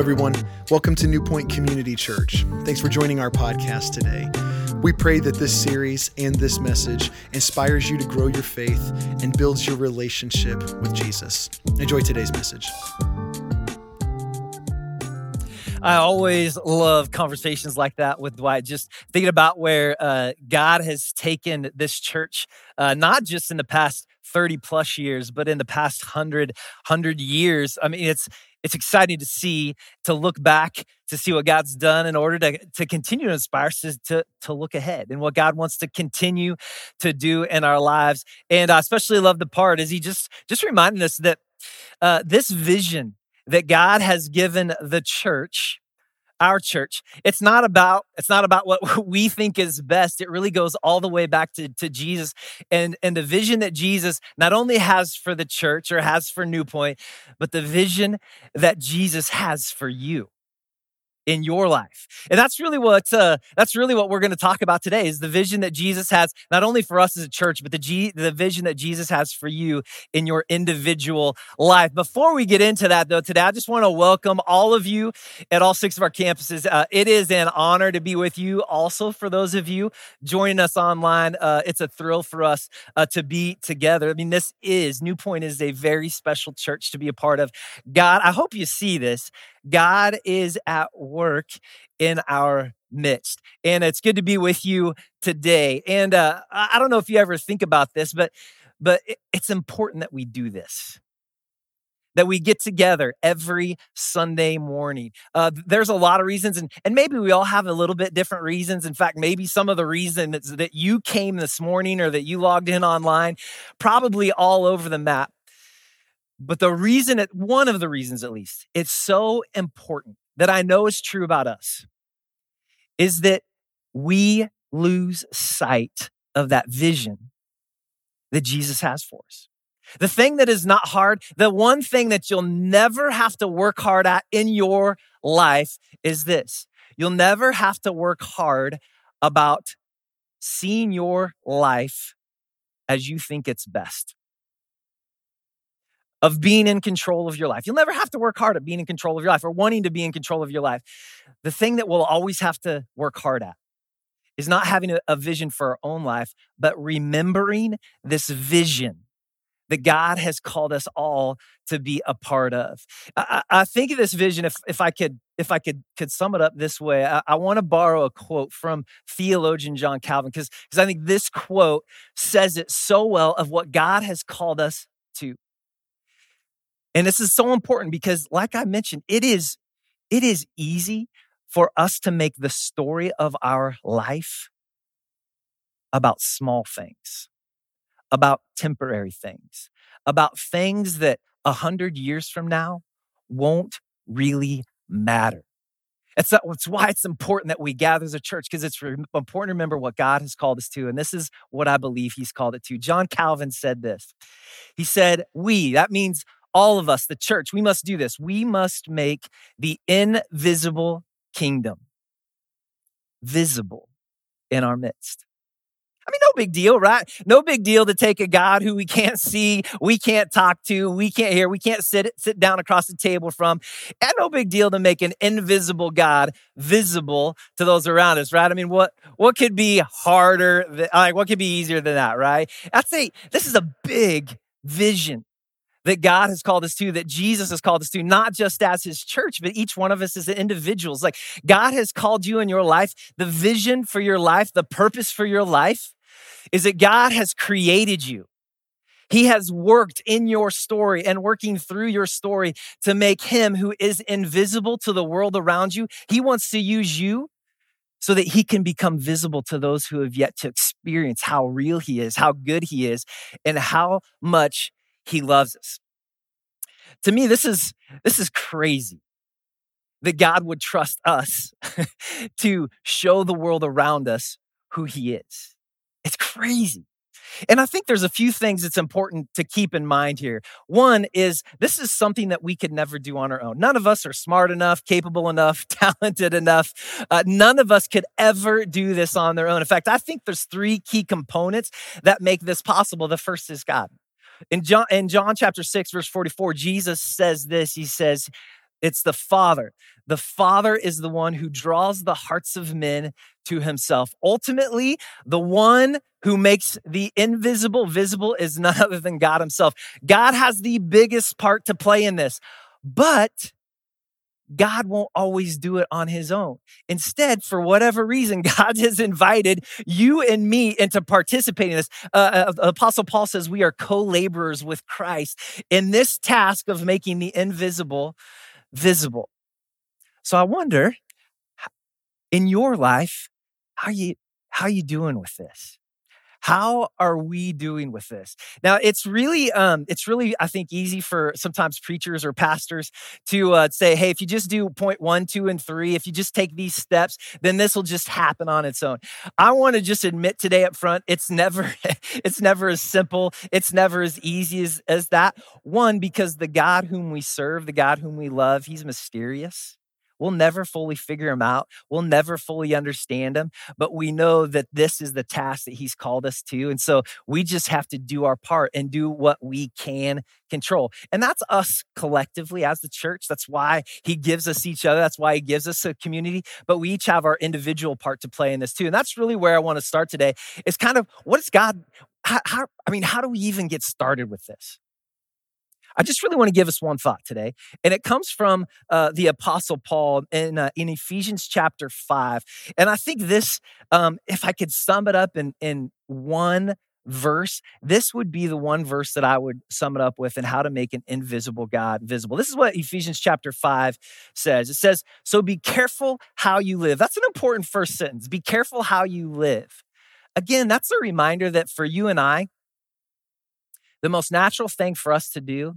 everyone. Welcome to New Point Community Church. Thanks for joining our podcast today. We pray that this series and this message inspires you to grow your faith and builds your relationship with Jesus. Enjoy today's message. I always love conversations like that with Dwight. Just thinking about where uh, God has taken this church, uh, not just in the past 30 plus years, but in the past 100, 100 years. I mean, it's it's exciting to see, to look back, to see what God's done in order to, to continue to inspire us to, to, to look ahead and what God wants to continue to do in our lives. And I especially love the part is he just just reminding us that uh, this vision that God has given the church our church. It's not about it's not about what we think is best. It really goes all the way back to, to jesus and and the vision that jesus not only has for the church or has for new point but the vision that jesus has for you in your life. And that's really what uh, that's really what we're going to talk about today is the vision that Jesus has not only for us as a church, but the G- the vision that Jesus has for you in your individual life. Before we get into that though, today I just want to welcome all of you at all six of our campuses. Uh, it is an honor to be with you. Also, for those of you joining us online, uh, it's a thrill for us uh, to be together. I mean, this is New Point is a very special church to be a part of. God, I hope you see this. God is at work in our midst. And it's good to be with you today. And uh, I don't know if you ever think about this, but but it's important that we do this. That we get together every Sunday morning. Uh, there's a lot of reasons, and, and maybe we all have a little bit different reasons. In fact, maybe some of the reasons that you came this morning or that you logged in online, probably all over the map. But the reason, it, one of the reasons at least, it's so important that I know is true about us is that we lose sight of that vision that Jesus has for us. The thing that is not hard, the one thing that you'll never have to work hard at in your life is this. You'll never have to work hard about seeing your life as you think it's best of being in control of your life. You'll never have to work hard at being in control of your life or wanting to be in control of your life. The thing that we'll always have to work hard at is not having a, a vision for our own life, but remembering this vision that God has called us all to be a part of. I, I, think of this vision, if, if I could, if I could, could sum it up this way, I, I want to borrow a quote from theologian John Calvin, because I think this quote says it so well of what God has called us. And this is so important because, like I mentioned, it is, it is easy for us to make the story of our life about small things, about temporary things, about things that a hundred years from now won't really matter. It's, it's why it's important that we gather as a church because it's important to remember what God has called us to. And this is what I believe He's called it to. John Calvin said this. He said, We, that means all of us, the church, we must do this. We must make the invisible kingdom visible in our midst. I mean, no big deal, right? No big deal to take a God who we can't see, we can't talk to, we can't hear, we can't sit sit down across the table from. And no big deal to make an invisible God visible to those around us, right? I mean, what what could be harder? Than, like, what could be easier than that, right? I'd say this is a big vision that God has called us to, that Jesus has called us to, not just as his church, but each one of us as individuals. Like God has called you in your life, the vision for your life, the purpose for your life is that God has created you. He has worked in your story and working through your story to make him who is invisible to the world around you. He wants to use you so that he can become visible to those who have yet to experience how real he is, how good he is, and how much he loves us. To me, this is this is crazy that God would trust us to show the world around us who he is. It's crazy. And I think there's a few things that's important to keep in mind here. One is this is something that we could never do on our own. None of us are smart enough, capable enough, talented enough. Uh, none of us could ever do this on their own. In fact, I think there's three key components that make this possible. The first is God. In John, in John chapter 6, verse 44, Jesus says this He says, It's the Father. The Father is the one who draws the hearts of men to himself. Ultimately, the one who makes the invisible visible is none other than God himself. God has the biggest part to play in this, but God won't always do it on his own. Instead, for whatever reason, God has invited you and me into participating in this. Uh, uh, Apostle Paul says we are co laborers with Christ in this task of making the invisible visible. So I wonder in your life, how you, how you doing with this? How are we doing with this? Now, it's really, um, it's really, I think, easy for sometimes preachers or pastors to uh, say, "Hey, if you just do point one, two, and three, if you just take these steps, then this will just happen on its own." I want to just admit today up front, it's never, it's never as simple, it's never as easy as as that. One, because the God whom we serve, the God whom we love, He's mysterious. We'll never fully figure him out. We'll never fully understand him, but we know that this is the task that he's called us to. And so we just have to do our part and do what we can control. And that's us collectively as the church. That's why he gives us each other. That's why he gives us a community, but we each have our individual part to play in this too. And that's really where I want to start today is kind of what is God, how, how I mean, how do we even get started with this? I just really want to give us one thought today, and it comes from uh, the Apostle Paul in uh, in Ephesians chapter five. And I think this, um, if I could sum it up in in one verse, this would be the one verse that I would sum it up with and how to make an invisible God visible. This is what Ephesians chapter 5 says. It says, So be careful how you live. That's an important first sentence. Be careful how you live. Again, that's a reminder that for you and I, the most natural thing for us to do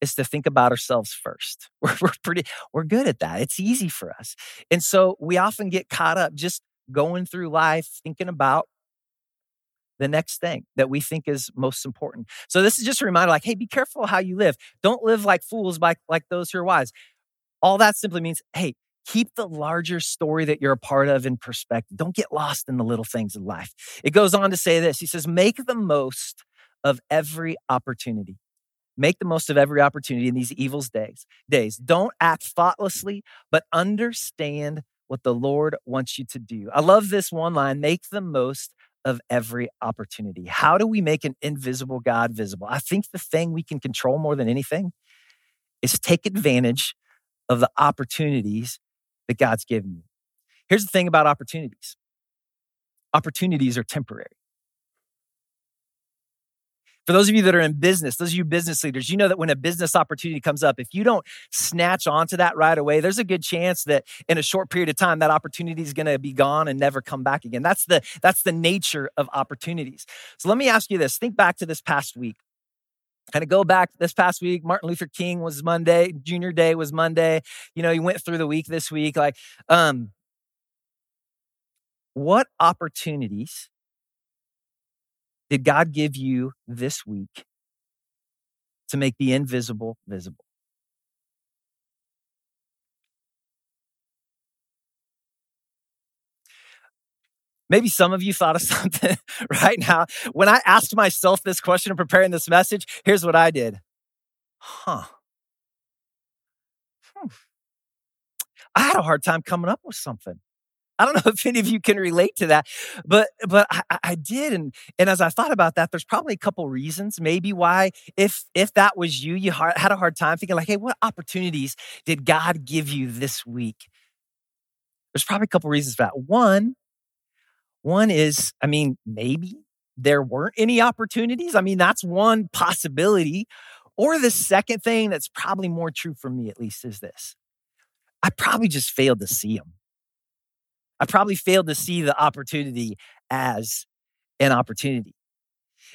is to think about ourselves first. We're, we're pretty, we're good at that. It's easy for us. And so we often get caught up just going through life thinking about the next thing that we think is most important. So this is just a reminder like, hey, be careful how you live. Don't live like fools, like, like those who are wise. All that simply means, hey, keep the larger story that you're a part of in perspective. Don't get lost in the little things in life. It goes on to say this. He says, make the most of every opportunity. Make the most of every opportunity in these evil days. Days. Don't act thoughtlessly, but understand what the Lord wants you to do. I love this one line, make the most of every opportunity. How do we make an invisible God visible? I think the thing we can control more than anything is take advantage of the opportunities that God's given you. Here's the thing about opportunities. Opportunities are temporary. For those of you that are in business, those of you business leaders, you know that when a business opportunity comes up, if you don't snatch onto that right away, there's a good chance that in a short period of time that opportunity is going to be gone and never come back again. That's the that's the nature of opportunities. So let me ask you this. Think back to this past week kind of go back this past week martin luther king was monday junior day was monday you know you went through the week this week like um what opportunities did God give you this week to make the invisible visible? Maybe some of you thought of something right now. When I asked myself this question in preparing this message, here's what I did. Huh. Hmm. I had a hard time coming up with something. I don't know if any of you can relate to that, but but I, I, did, and and as I thought about that, there's probably a couple reasons, maybe why if if that was you, you had a hard time thinking like, hey, what opportunities did God give you this week? There's probably a couple reasons for that. One, one is, I mean, maybe there weren't any opportunities. I mean, that's one possibility. Or the second thing that's probably more true for me, at least, is this: I probably just failed to see them. I probably failed to see the opportunity as an opportunity.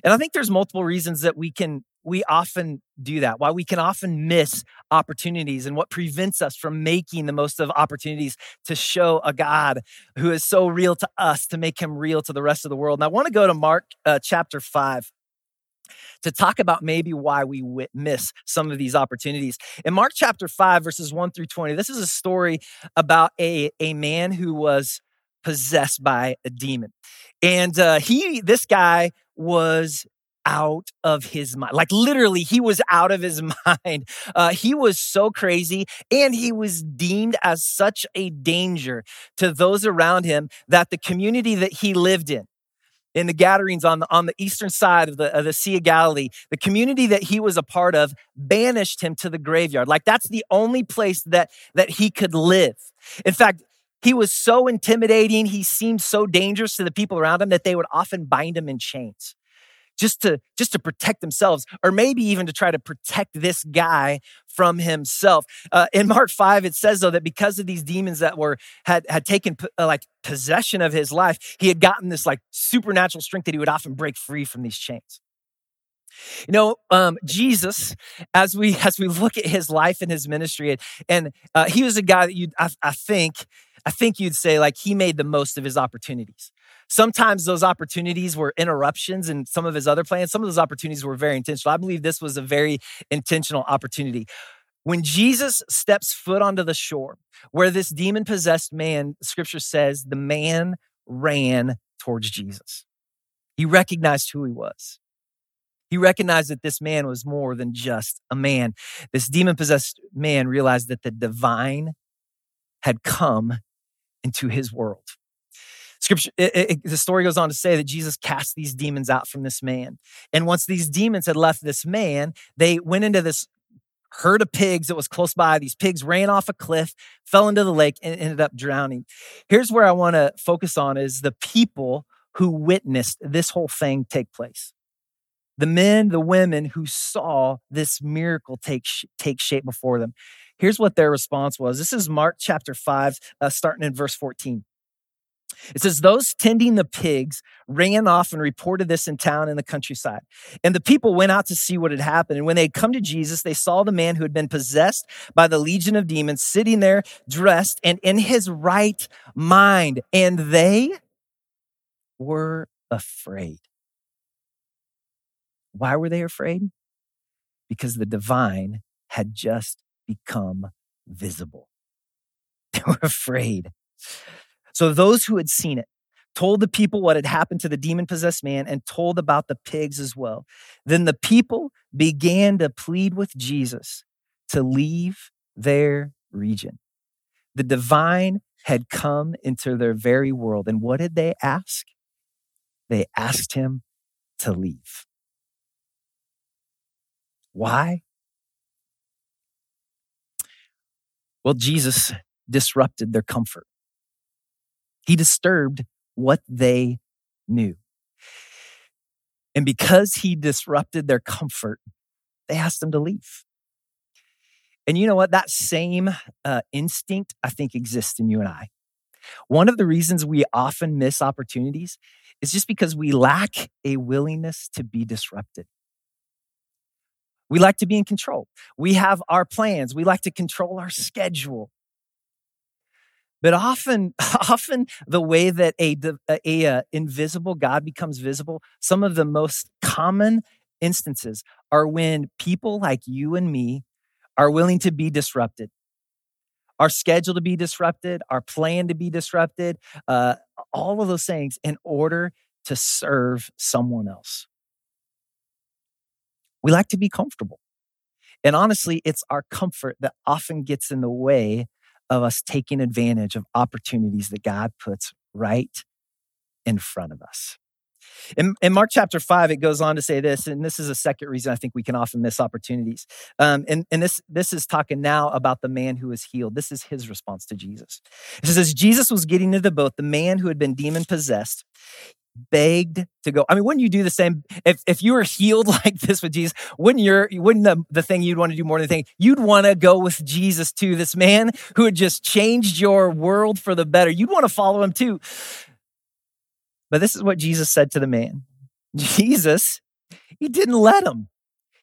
And I think there's multiple reasons that we can we often do that, why we can often miss opportunities and what prevents us from making the most of opportunities to show a God who is so real to us, to make him real to the rest of the world. And I want to go to Mark uh, chapter 5 to talk about maybe why we miss some of these opportunities. In Mark chapter 5, verses 1 through 20, this is a story about a, a man who was possessed by a demon. And uh, he, this guy was out of his mind. Like literally, he was out of his mind. Uh, he was so crazy and he was deemed as such a danger to those around him that the community that he lived in, in the gatherings on the, on the eastern side of the, of the Sea of Galilee, the community that he was a part of banished him to the graveyard. Like that's the only place that, that he could live. In fact, he was so intimidating. He seemed so dangerous to the people around him that they would often bind him in chains just to just to protect themselves or maybe even to try to protect this guy from himself. Uh, in mark 5 it says though that because of these demons that were had had taken uh, like possession of his life he had gotten this like supernatural strength that he would often break free from these chains. You know um, jesus as we as we look at his life and his ministry and, uh, he was a guy that you I, I think i think you'd say like he made the most of his opportunities Sometimes those opportunities were interruptions in some of his other plans. Some of those opportunities were very intentional. I believe this was a very intentional opportunity. When Jesus steps foot onto the shore where this demon possessed man, scripture says, the man ran towards Jesus. He recognized who he was. He recognized that this man was more than just a man. This demon possessed man realized that the divine had come into his world. Scripture, it, it, the story goes on to say that Jesus cast these demons out from this man. And once these demons had left this man, they went into this herd of pigs that was close by. These pigs ran off a cliff, fell into the lake, and ended up drowning. Here's where I want to focus on is the people who witnessed this whole thing take place. The men, the women who saw this miracle take, take shape before them. Here's what their response was. This is Mark chapter 5, uh, starting in verse 14. It says, Those tending the pigs ran off and reported this in town in the countryside. And the people went out to see what had happened. And when they had come to Jesus, they saw the man who had been possessed by the legion of demons sitting there, dressed and in his right mind. And they were afraid. Why were they afraid? Because the divine had just become visible. They were afraid. So those who had seen it told the people what had happened to the demon possessed man and told about the pigs as well. Then the people began to plead with Jesus to leave their region. The divine had come into their very world. And what did they ask? They asked him to leave. Why? Well, Jesus disrupted their comfort. He disturbed what they knew. And because he disrupted their comfort, they asked him to leave. And you know what? That same uh, instinct, I think, exists in you and I. One of the reasons we often miss opportunities is just because we lack a willingness to be disrupted. We like to be in control. We have our plans. We like to control our schedule. But often, often the way that a, a, a, uh, invisible God becomes visible, some of the most common instances are when people like you and me are willing to be disrupted. Our schedule to be disrupted, our plan to be disrupted, uh, all of those things in order to serve someone else. We like to be comfortable. And honestly, it's our comfort that often gets in the way of us taking advantage of opportunities that God puts right in front of us. In, in, Mark chapter 5, it goes on to say this, and this is a second reason I think we can often miss opportunities. Um, and and this, this is talking now about the man who was healed. This is his response to Jesus. It says, As Jesus was getting into the boat, the man who had been demon possessed, begged to go. I mean, wouldn't you do the same if, if you were healed like this with Jesus? Wouldn't your wouldn't the, the thing you'd want to do more than the thing you'd want to go with Jesus to This man who had just changed your world for the better. You'd want to follow him too. But this is what Jesus said to the man. Jesus, he didn't let him.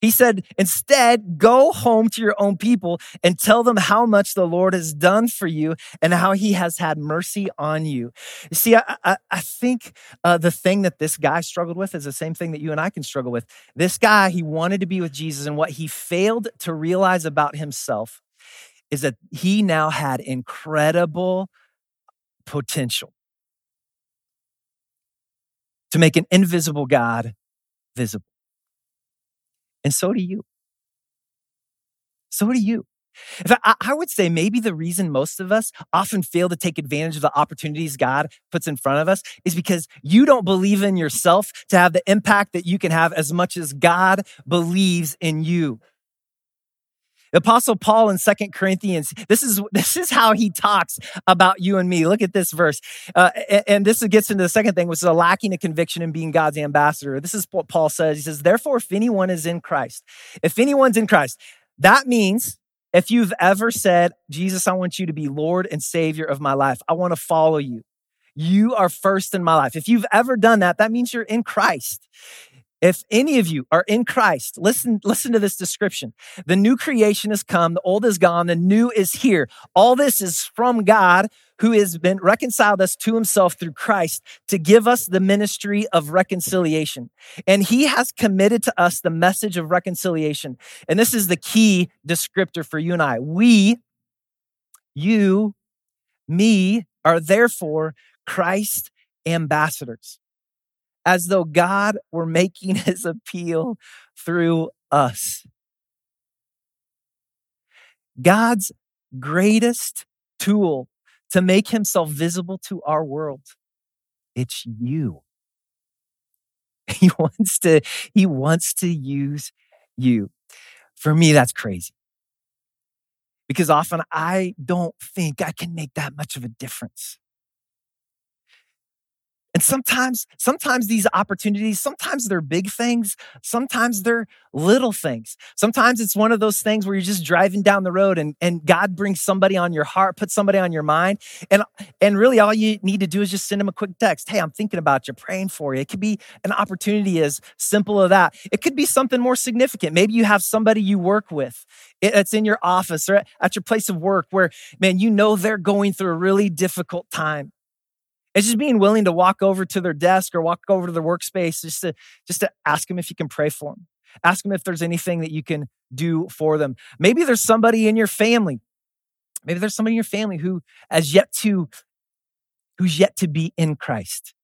He said, instead, go home to your own people and tell them how much the Lord has done for you and how he has had mercy on you. You see, I, I, I think uh, the thing that this guy struggled with is the same thing that you and I can struggle with. This guy, he wanted to be with Jesus, and what he failed to realize about himself is that he now had incredible potential to make an invisible God visible. And so do you. So do you. In fact, I, I would say maybe the reason most of us often fail to take advantage of the opportunities God puts in front of us is because you don't believe in yourself to have the impact that you can have as much as God believes in you. The Apostle Paul in Second Corinthians, this is this is how he talks about you and me. Look at this verse, uh, and, and, this gets into the second thing, which is a lacking of conviction in being God's ambassador. This is what Paul says. He says, "Therefore, if anyone is in Christ, if anyone's in Christ, that means." If you've ever said, Jesus, I want you to be Lord and Savior of my life, I want to follow you. You are first in my life. If you've ever done that, that means you're in Christ. If any of you are in Christ, listen, listen to this description. The new creation has come, the old is gone, the new is here. All this is from God who has been reconciled us to himself through Christ to give us the ministry of reconciliation. And he has committed to us the message of reconciliation. And this is the key descriptor for you and I. We, you, me, are therefore Christ ambassadors as though God were making his appeal through us. God's greatest tool to make himself visible to our world, it's you. He wants to, he wants to use you. For me, that's crazy. Because often I don't think I can make that much of a difference. And sometimes, sometimes these opportunities, sometimes they're big things, sometimes they're little things. Sometimes it's one of those things where you're just driving down the road and, and God brings somebody on your heart, puts somebody on your mind. And, and really all you need to do is just send them a quick text. Hey, I'm thinking about you, praying for you. It could be an opportunity as simple as that. It could be something more significant. Maybe you have somebody you work with. It's in your office or at your place of work where, man, you know they're going through a really difficult time it's just being willing to walk over to their desk or walk over to their workspace just to just to ask them if you can pray for them. Ask them if there's anything that you can do for them. Maybe there's somebody in your family. Maybe there's somebody in your family who has yet to who's yet to be in Christ.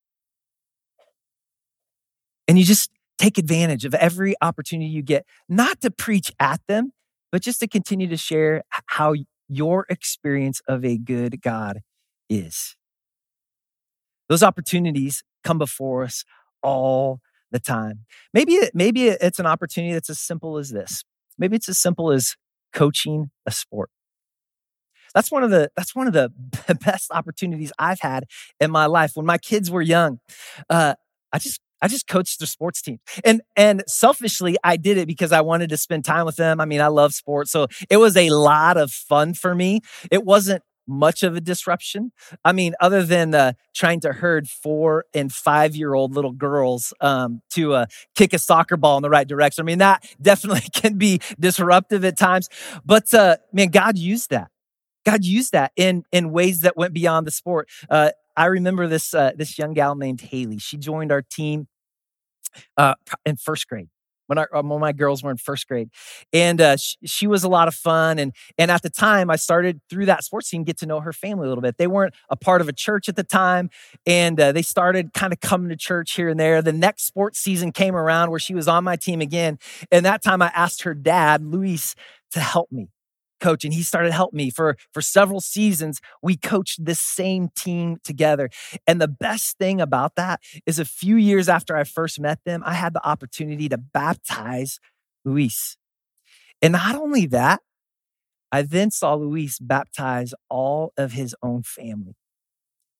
And you just take advantage of every opportunity you get, not to preach at them, but just to continue to share how your experience of a good God is. Those opportunities come before us all the time. Maybe maybe it's an opportunity that's as simple as this. Maybe it's as simple as coaching a sport. That's one of the that's one of the best opportunities I've had in my life. When my kids were young, uh, I just I just coached their sports team. And and selfishly, I did it because I wanted to spend time with them. I mean, I love sports. So it was a lot of fun for me. It wasn't much of a disruption. I mean, other than uh, trying to herd four and five year old little girls um, to uh, kick a soccer ball in the right direction. I mean, that definitely can be disruptive at times. But uh, man, God used that. God used that in in ways that went beyond the sport. Uh, I remember this uh, this young gal named Haley. She joined our team uh, in first grade when, uh, when my girls were in first grade, and uh, she, she, was a lot of fun. And and at the time, I started through that sports team get to know her family a little bit. They weren't a part of a church at the time, and uh, they started kind of coming to church here and there. The next sports season came around where she was on my team again, and that time I asked her dad, Luis, to help me coach and he started helping me. For for several seasons we coached this same team together. And the best thing about that is a few years after i first met them i had the opportunity to baptize luis. And not only that i then saw luis baptize all of his own family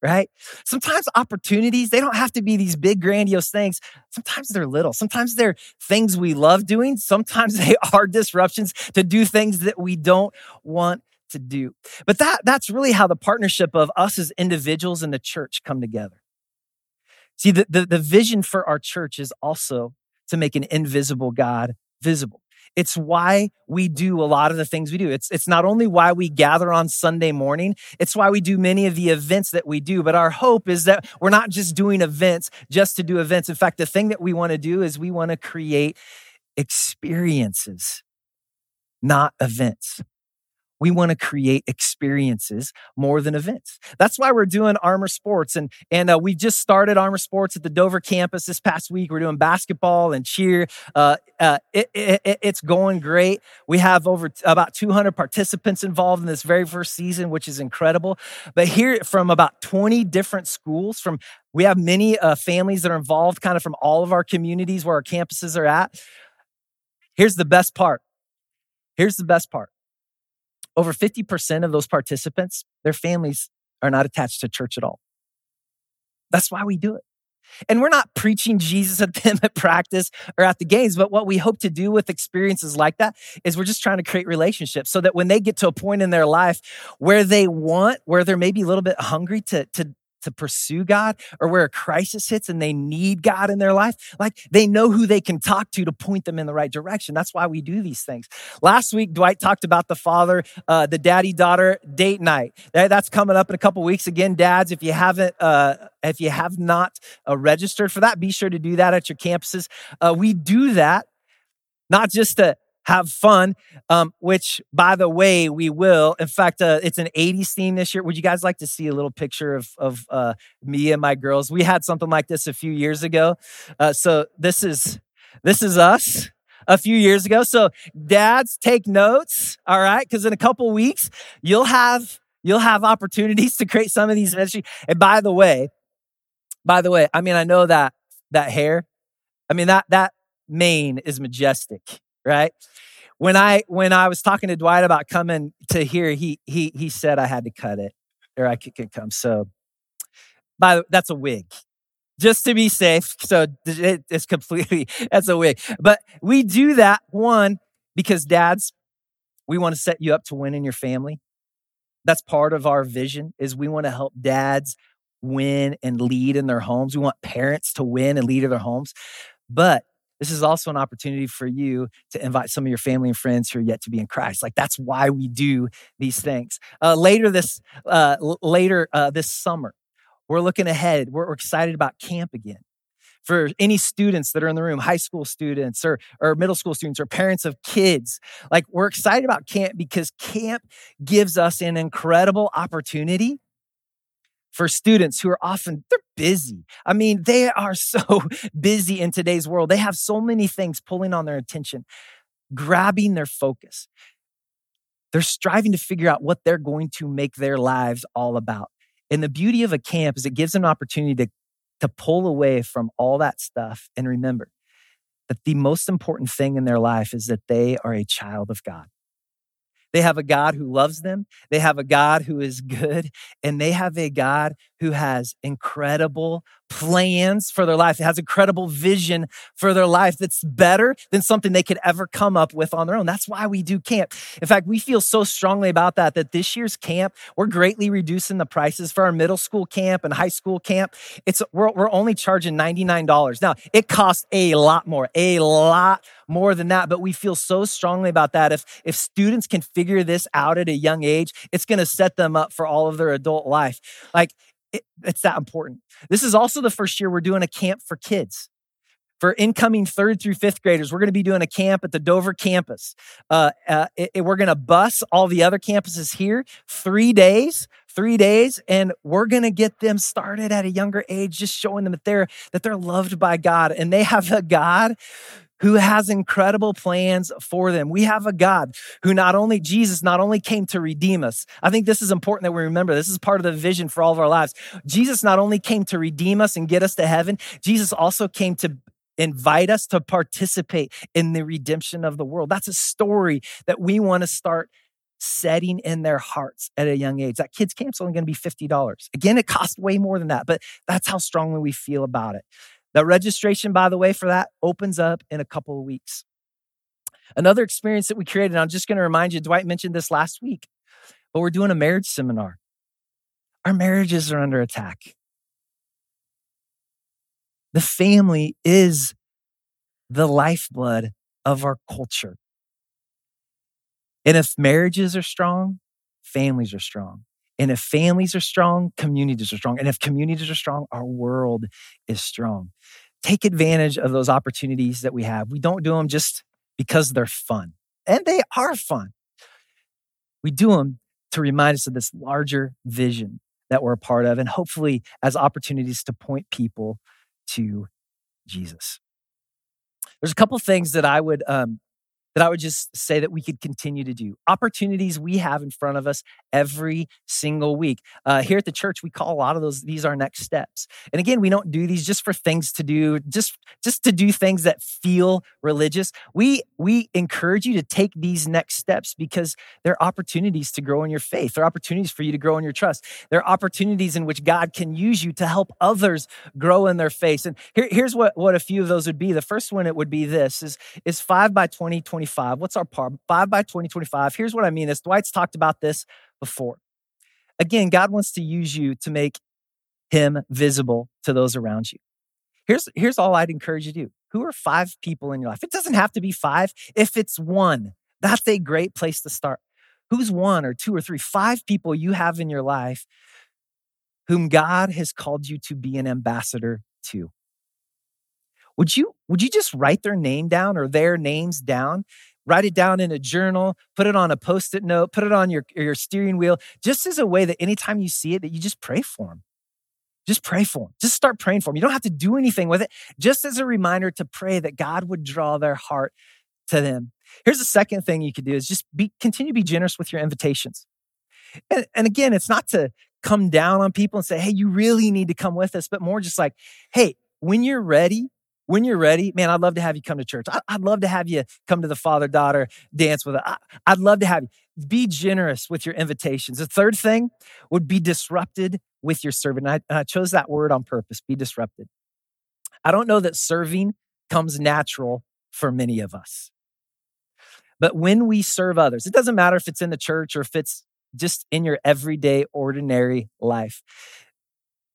right? Sometimes opportunities, they don't have to be these big, grandiose things. Sometimes they're little. Sometimes they're things we love doing. Sometimes they are disruptions to do things that we don't want to do. But that, that's really how the partnership of us as individuals and the church come together. See, the, the, the vision for our church is also to make an invisible God visible. It's why we do a lot of the things we do. It's, it's not only why we gather on Sunday morning, it's why we do many of the events that we do. But our hope is that we're not just doing events just to do events. In fact, the thing that we want to do is we want to create experiences, not events. We want to create experiences more than events. That's why we're doing Armor Sports, and and uh, we just started Armor Sports at the Dover campus this past week. We're doing basketball and cheer. Uh, uh, it, it, it's going great. We have over about 200 participants involved in this very first season, which is incredible. But here, from about 20 different schools, from we have many uh, families that are involved, kind of from all of our communities where our campuses are at. Here's the best part. Here's the best part over 50% of those participants, their families are not attached to church at all. That's why we do it. And we're not preaching Jesus at them at practice or at the games, but what we hope to do with experiences like that is we're just trying to create relationships so that when they get to a point in their life where they want, where they're maybe a little bit hungry to, to to pursue God or where a crisis hits and they need God in their life, like they know who they can talk to to point them in the right direction. That's why we do these things. Last week, Dwight talked about the father, uh, the daddy daughter date night. That's coming up in a couple weeks. Again, dads, if you haven't, uh, if you have not uh, registered for that, be sure to do that at your campuses. Uh, we do that not just to have fun, um, which, by the way, we will. In fact, uh, it's an 80s theme this year. Would you guys like to see a little picture of, of uh, me and my girls? We had something like this a few years ago. Uh, so this is this is us a few years ago. So dads, take notes, all right? Because in a couple weeks, you'll have you'll have opportunities to create some of these ministry. And by the way, by the way, I mean I know that that hair, I mean that that mane is majestic right? When I when I was talking to Dwight about coming to here, he he he said I had to cut it or I could, could come. So, by the, that's a wig, just to be safe. So it, it's completely that's a wig. But we do that one because dads, we want to set you up to win in your family. That's part of our vision is we want to help dads win and lead in their homes. We want parents to win and lead in their homes. But this is also an opportunity for you to invite some of your family and friends who are yet to be in Christ. Like that's why we do these things. Uh, later this uh, later uh, this summer, we're looking ahead. We're, we're excited about camp again. For any students that are in the room, high school students or, or middle school students or parents of kids, like we're excited about camp because camp gives us an incredible opportunity for students who are often they're busy. I mean, they are so busy in today's world. They have so many things pulling on their attention, grabbing their focus. They're striving to figure out what they're going to make their lives all about. And the beauty of a camp is it gives them an opportunity to, to pull away from all that stuff and remember that the most important thing in their life is that they are a child of God. They have a God who loves them. They have a God who is good. And they have a God who has incredible plans for their life, it has incredible vision for their life that's better than something they could ever come up with on their own. That's why we do camp. In fact, we feel so strongly about that that this year's camp, we're greatly reducing the prices for our middle school camp and high school camp. It's we're, we're only charging $99. Now, it costs a lot more, a lot more than that, but we feel so strongly about that. If if students can figure this out at a young age, it's going to set them up for all of their adult life. Like it, it's that important. This is also the first year we're doing a camp for kids. For incoming third through fifth graders, we're going to be doing a camp at the Dover campus. Uh, uh, it, it, we're going to bus all the other campuses here three days, three days, and we're going to get them started at a younger age, just showing them that they're that they're loved by God and they have a God who has incredible plans for them. We have a God who not only, Jesus not only came to redeem us. I think this is important that we remember. This is part of the vision for all of our lives. Jesus not only came to redeem us and get us to heaven, Jesus also came to invite us to participate in the redemption of the world. That's a story that we want to start setting in their hearts at a young age. That kids' camp's only going to be $50. Again, it costs way more than that, but that's how strongly we feel about it. The registration, by the way, for that opens up in a couple of weeks. Another experience that we created, I'm just going to remind you, Dwight mentioned this last week, but we're doing a marriage seminar. Our marriages are under attack. The family is the lifeblood of our culture. And if marriages are strong, families are strong. And if families are strong, communities are strong. And if communities are strong, our world is strong. Take advantage of those opportunities that we have. We don't do them just because they're fun, and they are fun. We do them to remind us of this larger vision that we're a part of, and hopefully as opportunities to point people to Jesus. There's a couple things that I would um, that I would just say that we could continue to do. Opportunities we have in front of us every single week. Uh, here at the church, we call a lot of those these are next steps. And again, we don't do these just for things to do, just just to do things that feel religious. We we encourage you to take these next steps because they're opportunities to grow in your faith. They're opportunities for you to grow in your trust. They're opportunities in which God can use you to help others grow in their faith. And here, here's what what a few of those would be. The first one it would be this is is five by 20, 2025. What's our par? Five by 2025. Here's what I mean is Dwight's talked about this before. Again, God wants to use you to make him visible to those around you. Here's, here's all I'd encourage you to do. Who are five people in your life? It doesn't have to be five. If it's one, that's a great place to start. Who's one or two or three, five people you have in your life whom God has called you to be an ambassador to? Would you would you just write their name down or their names down? Write it down in a journal put it on a post-it note put it on your, your steering wheel just as a way that anytime you see it that you just pray for them just pray for them just start praying for them you don't have to do anything with it. Just as a reminder to pray that god would draw their heart to them. Here's the second thing you could do is just be continue to be generous with your invitations. And, and again it's not to come down on people and say hey you really need to come with us but more just like hey when you're ready when you're ready, man, I'd love to have you come to church. I'd love to have you come to the father daughter dance with us. I'd love to have you. Be generous with your invitations. The third thing would be disrupted with your serving. I, I chose that word on purpose be disrupted. I don't know that serving comes natural for many of us. But when we serve others, it doesn't matter if it's in the church or if it's just in your everyday, ordinary life.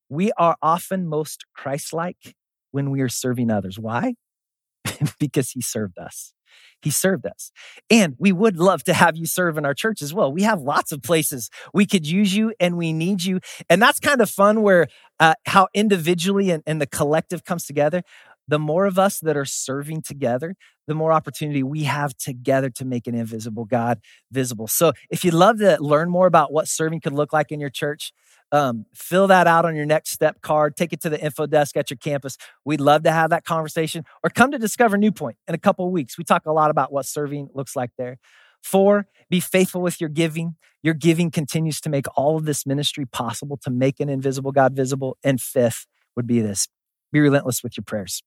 We are often most Christ like when we are serving others. Why? because he served us. He served us. And we would love to have you serve in our church as well. We have lots of places we could use you and we need you. And that's kind of fun where uh, how individually and, and the collective comes together. The more of us that are serving together, the more opportunity we have together to make an invisible God visible. So, if you'd love to learn more about what serving could look like in your church, um, fill that out on your next step card, take it to the info desk at your campus. We'd love to have that conversation or come to Discover New Point in a couple weeks. We talk a lot about what serving looks like there. Four, be faithful with your giving. Your giving continues to make all of this ministry possible to make an invisible God visible. And fifth would be this be relentless with your prayers.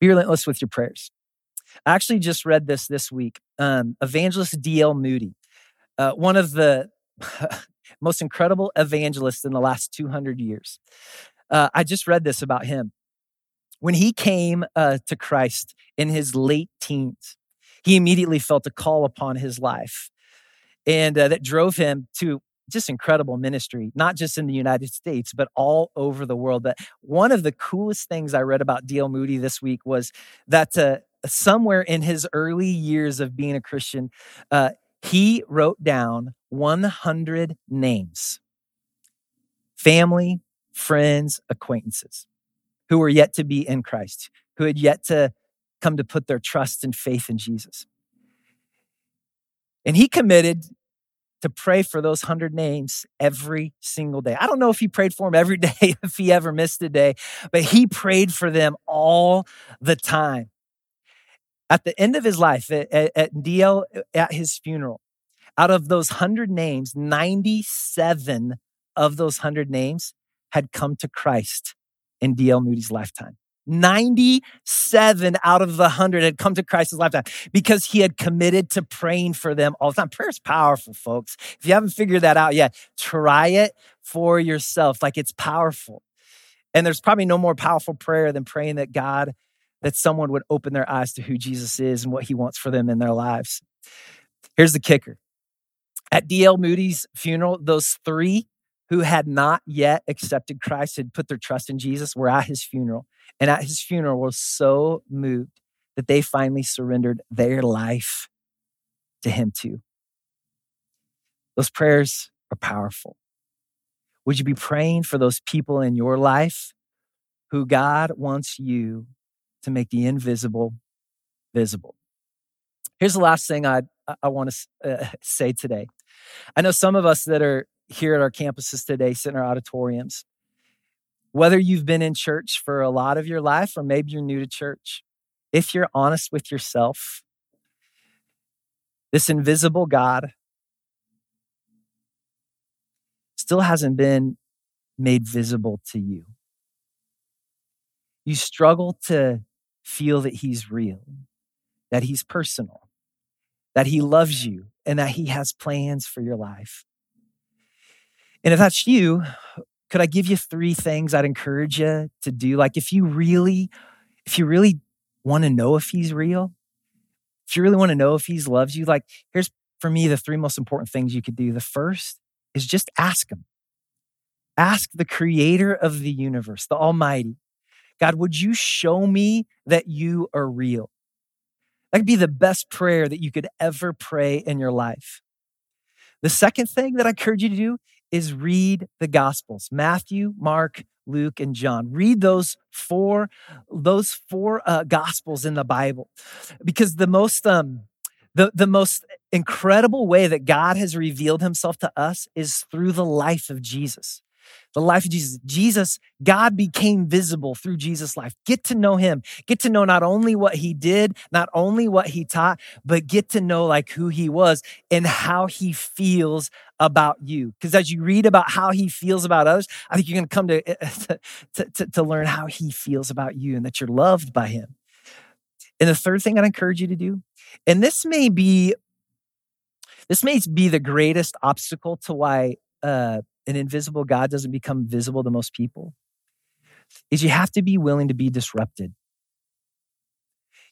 Be relentless with your prayers. I actually just read this this week. Um, Evangelist D.L. Moody, uh, one of the most incredible evangelist in the last 200 years. Uh, I just read this about him. When he came uh, to Christ in his late teens, he immediately felt a call upon his life. And uh, that drove him to just incredible ministry, not just in the United States, but all over the world. But one of the coolest things I read about D.L. Moody this week was that uh, somewhere in his early years of being a Christian, uh, he wrote down 100 names family, friends, acquaintances who were yet to be in Christ, who had yet to come to put their trust and faith in Jesus. And he committed to pray for those 100 names every single day. I don't know if he prayed for them every day, if he ever missed a day, but he prayed for them all the time. At the end of his life, at, at, at DL, at his funeral, out of those 100 names, 97 of those 100 names had come to Christ in D.L. Moody's lifetime. 97 out of the 100 had come to Christ's lifetime because he had committed to praying for them all the time. Prayer is powerful, folks. If you haven't figured that out yet, try it for yourself. Like it's powerful. And there's probably no more powerful prayer than praying that God, that someone would open their eyes to who Jesus is and what he wants for them in their lives. Here's the kicker at D.L. Moody's funeral, those three who had not yet accepted Christ had put their trust in Jesus were at his funeral. And at his funeral were so moved that they finally surrendered their life to him too. Those prayers are powerful. Would you be praying for those people in your life who God wants you to make the invisible visible? Here's the last thing I, I want to uh, say today. I know some of us that are here at our campuses today, sit in our auditoriums, whether you've been in church for a lot of your life or maybe you're new to church, if you're honest with yourself, this invisible God still hasn't been made visible to you. You struggle to feel that He's real, that He's personal, that He loves you, and that He has plans for your life. And if that's you, could I give you three things I'd encourage you to do? Like if you really, if you really want to know if he's real, if you really want to know if he's loves you, like here's for me the three most important things you could do. The first is just ask him. Ask the creator of the universe, the Almighty. God, would you show me that you are real? That could be the best prayer that you could ever pray in your life. The second thing that I encourage you to do is read the gospels matthew mark luke and john. Read those four those four uh, gospels in the bible. Because the most um the, the most incredible way that god has revealed himself to us is through the life of jesus the life of Jesus. Jesus, God became visible through Jesus' life. Get to know him. Get to know not only what he did, not only what he taught, but get to know like who he was and how he feels about you. Because as you read about how he feels about others, I think you're going to come to, to, to, to learn how he feels about you and that you're loved by him. And the third thing I'd encourage you to do, and this may be this may be the greatest obstacle to why uh, an invisible God doesn't become visible to most people is you have to be willing to be disrupted.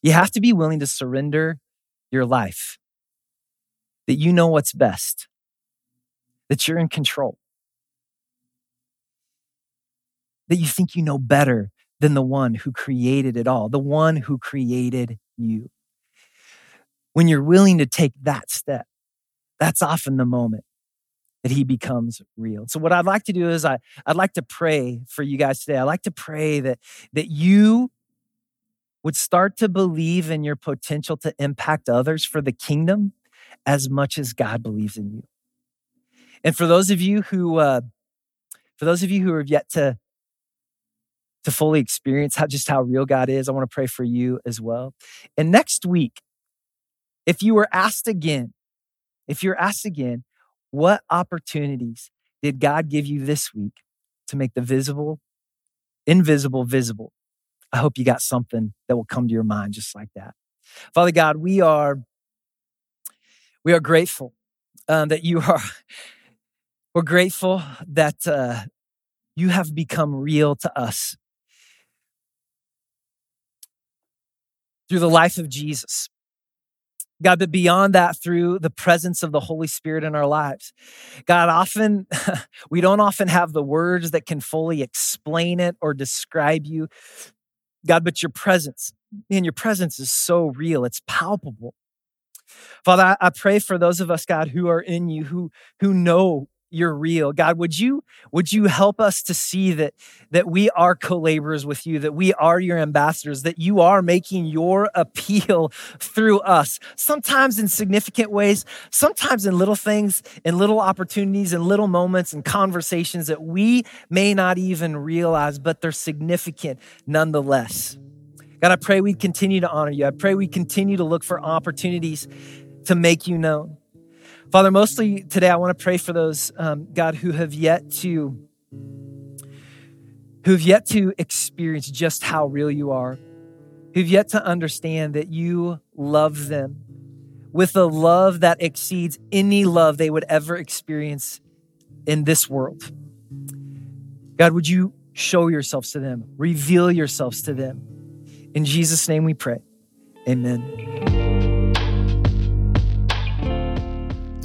You have to be willing to surrender your life, that you know what's best, that you're in control, that you think you know better than the one who created it all, the one who created you. When you're willing to take that step, that's often the moment that he becomes real. So what I'd like to do is I, I'd like to pray for you guys today. I'd like to pray that, that you would start to believe in your potential to impact others for the kingdom as much as God believes in you. And for those of you who, uh, for those of you who have yet to, to fully experience how, just how real God is, I want to pray for you as well. And next week, if you were asked again, if you're asked again, what opportunities did God give you this week to make the visible, invisible, visible? I hope you got something that will come to your mind just like that. Father God, we are we are grateful um, that you are. We're grateful that uh, you have become real to us through the life of Jesus. God, but beyond that, through the presence of the Holy Spirit in our lives. God, often, we don't often have the words that can fully explain it or describe you. God, but your presence, man, your presence is so real, it's palpable. Father, I, I pray for those of us, God, who are in you, who, who know you're real. God would you would you help us to see that that we are co-laborers with you that we are your ambassadors that you are making your appeal through us sometimes in significant ways sometimes in little things in little opportunities in little moments and conversations that we may not even realize but they're significant nonetheless. God i pray we continue to honor you. I pray we continue to look for opportunities to make you known Father, mostly today I want to pray for those, um, God, who have yet to who've yet to experience just how real you are, who've yet to understand that you love them with a love that exceeds any love they would ever experience in this world. God, would you show yourselves to them, reveal yourselves to them? In Jesus' name we pray. Amen.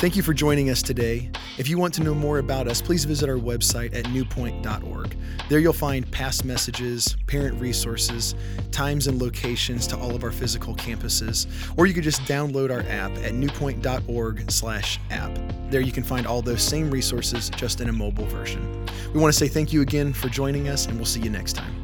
Thank you for joining us today. If you want to know more about us, please visit our website at newpoint.org. There you'll find past messages, parent resources, times and locations to all of our physical campuses, or you could just download our app at newpoint.org/app. There you can find all those same resources just in a mobile version. We want to say thank you again for joining us and we'll see you next time.